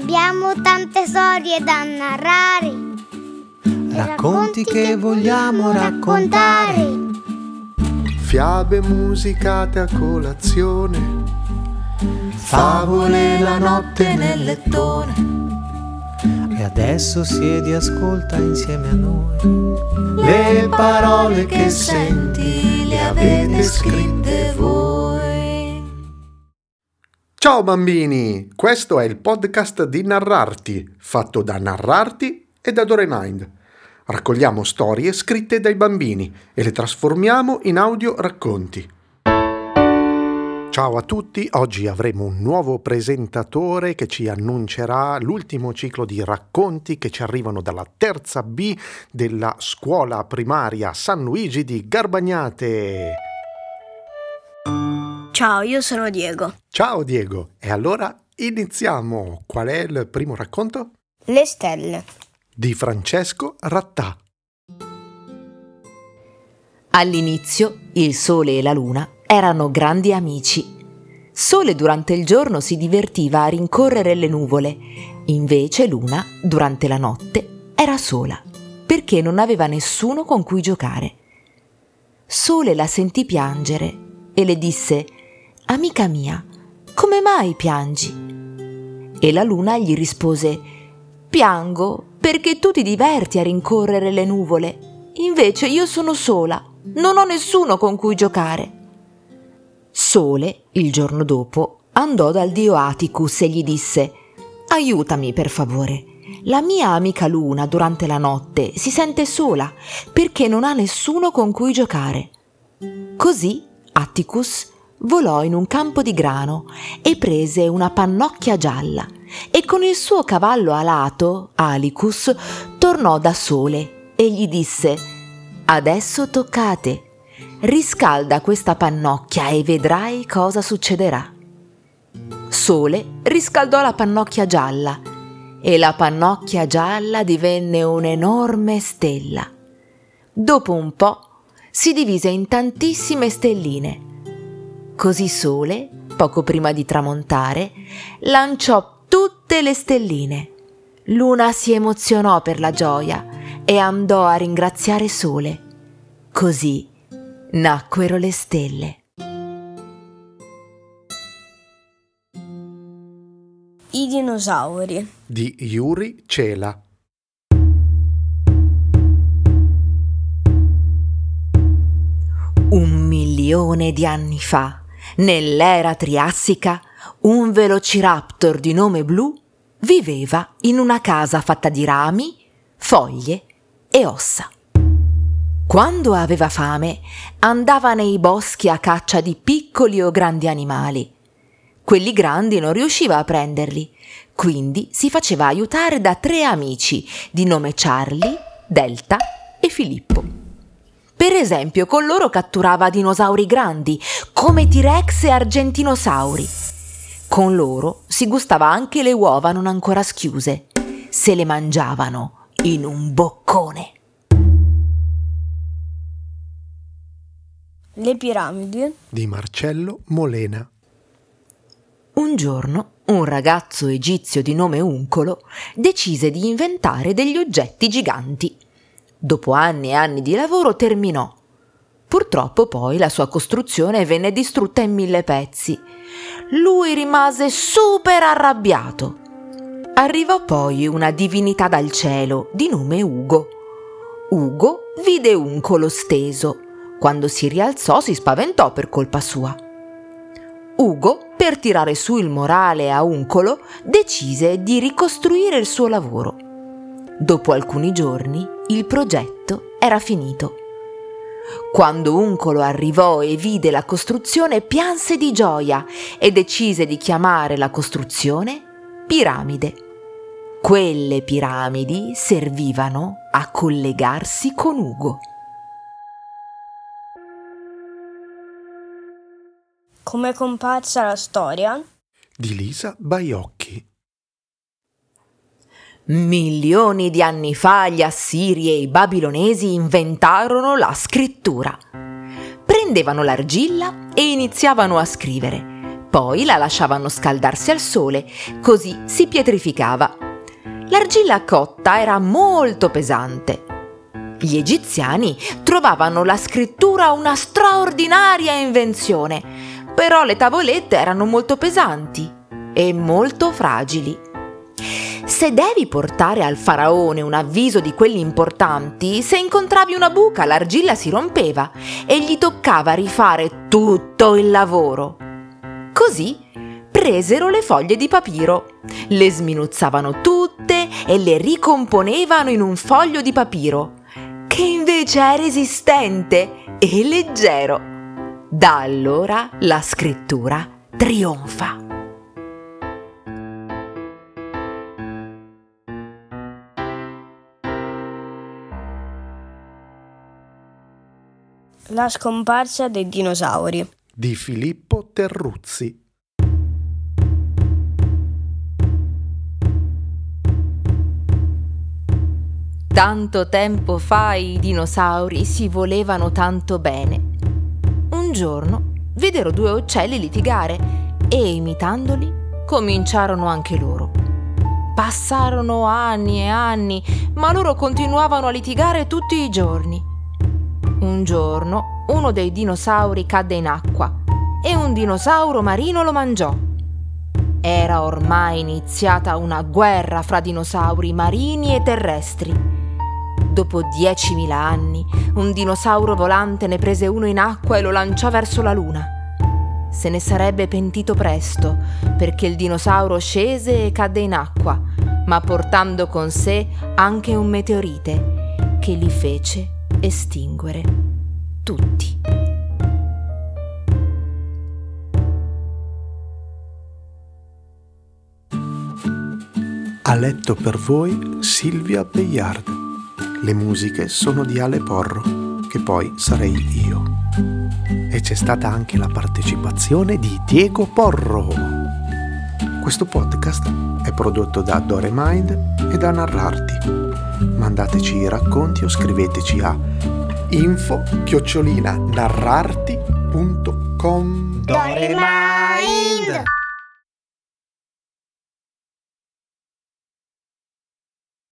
Abbiamo tante storie da narrare. Racconti che vogliamo raccontare. Fiabe musicate a colazione. Favole la notte nel lettone. E adesso siedi e ascolta insieme a noi. Le parole che senti le avete scritte voi. Ciao bambini, questo è il podcast di Narrarti, fatto da Narrarti e da Doremind. Raccogliamo storie scritte dai bambini e le trasformiamo in audio racconti. Ciao a tutti, oggi avremo un nuovo presentatore che ci annuncerà l'ultimo ciclo di racconti che ci arrivano dalla terza B della scuola primaria San Luigi di Garbagnate. Ciao, io sono Diego. Ciao Diego, e allora iniziamo. Qual è il primo racconto? Le stelle. Di Francesco Rattà. All'inizio il sole e la luna erano grandi amici. Sole durante il giorno si divertiva a rincorrere le nuvole, invece Luna, durante la notte, era sola, perché non aveva nessuno con cui giocare. Sole la sentì piangere e le disse Amica mia, come mai piangi? E la Luna gli rispose Piango perché tu ti diverti a rincorrere le nuvole, invece io sono sola, non ho nessuno con cui giocare. Sole, il giorno dopo, andò dal dio Atticus e gli disse Aiutami, per favore. La mia amica Luna durante la notte si sente sola perché non ha nessuno con cui giocare. Così Atticus volò in un campo di grano e prese una pannocchia gialla e con il suo cavallo alato, Alicus, tornò da Sole e gli disse Adesso tocca a te. Riscalda questa pannocchia e vedrai cosa succederà. Sole riscaldò la pannocchia gialla e la pannocchia gialla divenne un'enorme stella. Dopo un po' si divise in tantissime stelline. Così Sole, poco prima di tramontare, lanciò tutte le stelline. Luna si emozionò per la gioia e andò a ringraziare Sole. Così nacquero le stelle. I dinosauri. Di Yuri Cela. Un milione di anni fa, nell'era triassica, un velociraptor di nome Blu viveva in una casa fatta di rami, foglie e ossa. Quando aveva fame, andava nei boschi a caccia di piccoli o grandi animali. Quelli grandi non riusciva a prenderli, quindi si faceva aiutare da tre amici di nome Charlie, Delta e Filippo. Per esempio, con loro catturava dinosauri grandi, come T-Rex e Argentinosauri. Con loro si gustava anche le uova non ancora schiuse. Se le mangiavano in un boccone. Le piramidi. Di Marcello Molena. Un giorno un ragazzo egizio di nome Uncolo decise di inventare degli oggetti giganti. Dopo anni e anni di lavoro terminò. Purtroppo poi la sua costruzione venne distrutta in mille pezzi. Lui rimase super arrabbiato. Arrivò poi una divinità dal cielo di nome Ugo. Ugo vide Uncolo steso. Quando si rialzò si spaventò per colpa sua. Ugo, per tirare su il morale a Uncolo, decise di ricostruire il suo lavoro. Dopo alcuni giorni il progetto era finito. Quando Uncolo arrivò e vide la costruzione, pianse di gioia e decise di chiamare la costruzione piramide. Quelle piramidi servivano a collegarsi con Ugo. Come è comparsa la storia? Di Lisa Baiocchi. Milioni di anni fa gli assiri e i babilonesi inventarono la scrittura. Prendevano l'argilla e iniziavano a scrivere. Poi la lasciavano scaldarsi al sole, così si pietrificava. L'argilla cotta era molto pesante. Gli egiziani trovavano la scrittura una straordinaria invenzione, però le tavolette erano molto pesanti e molto fragili. Se devi portare al faraone un avviso di quelli importanti, se incontravi una buca l'argilla si rompeva e gli toccava rifare tutto il lavoro. Così presero le foglie di papiro, le sminuzzavano tutte e le ricomponevano in un foglio di papiro, che invece è resistente e leggero. Da allora la scrittura trionfa. La scomparsa dei dinosauri. Di Filippo Terruzzi. Tanto tempo fa i dinosauri si volevano tanto bene. Un giorno videro due uccelli litigare e imitandoli cominciarono anche loro. Passarono anni e anni, ma loro continuavano a litigare tutti i giorni. Un giorno uno dei dinosauri cadde in acqua e un dinosauro marino lo mangiò. Era ormai iniziata una guerra fra dinosauri marini e terrestri. Dopo 10.000 anni, un dinosauro volante ne prese uno in acqua e lo lanciò verso la luna. Se ne sarebbe pentito presto, perché il dinosauro scese e cadde in acqua, ma portando con sé anche un meteorite che li fece estinguere tutti. Ha letto per voi Silvia Bayard. Le musiche sono di Ale Porro, che poi sarei io. E c'è stata anche la partecipazione di Diego Porro. Questo podcast è prodotto da Dore Mind e da Narrarti. Mandateci i racconti o scriveteci a info chiocciolinanarrarti.com Dore Mind!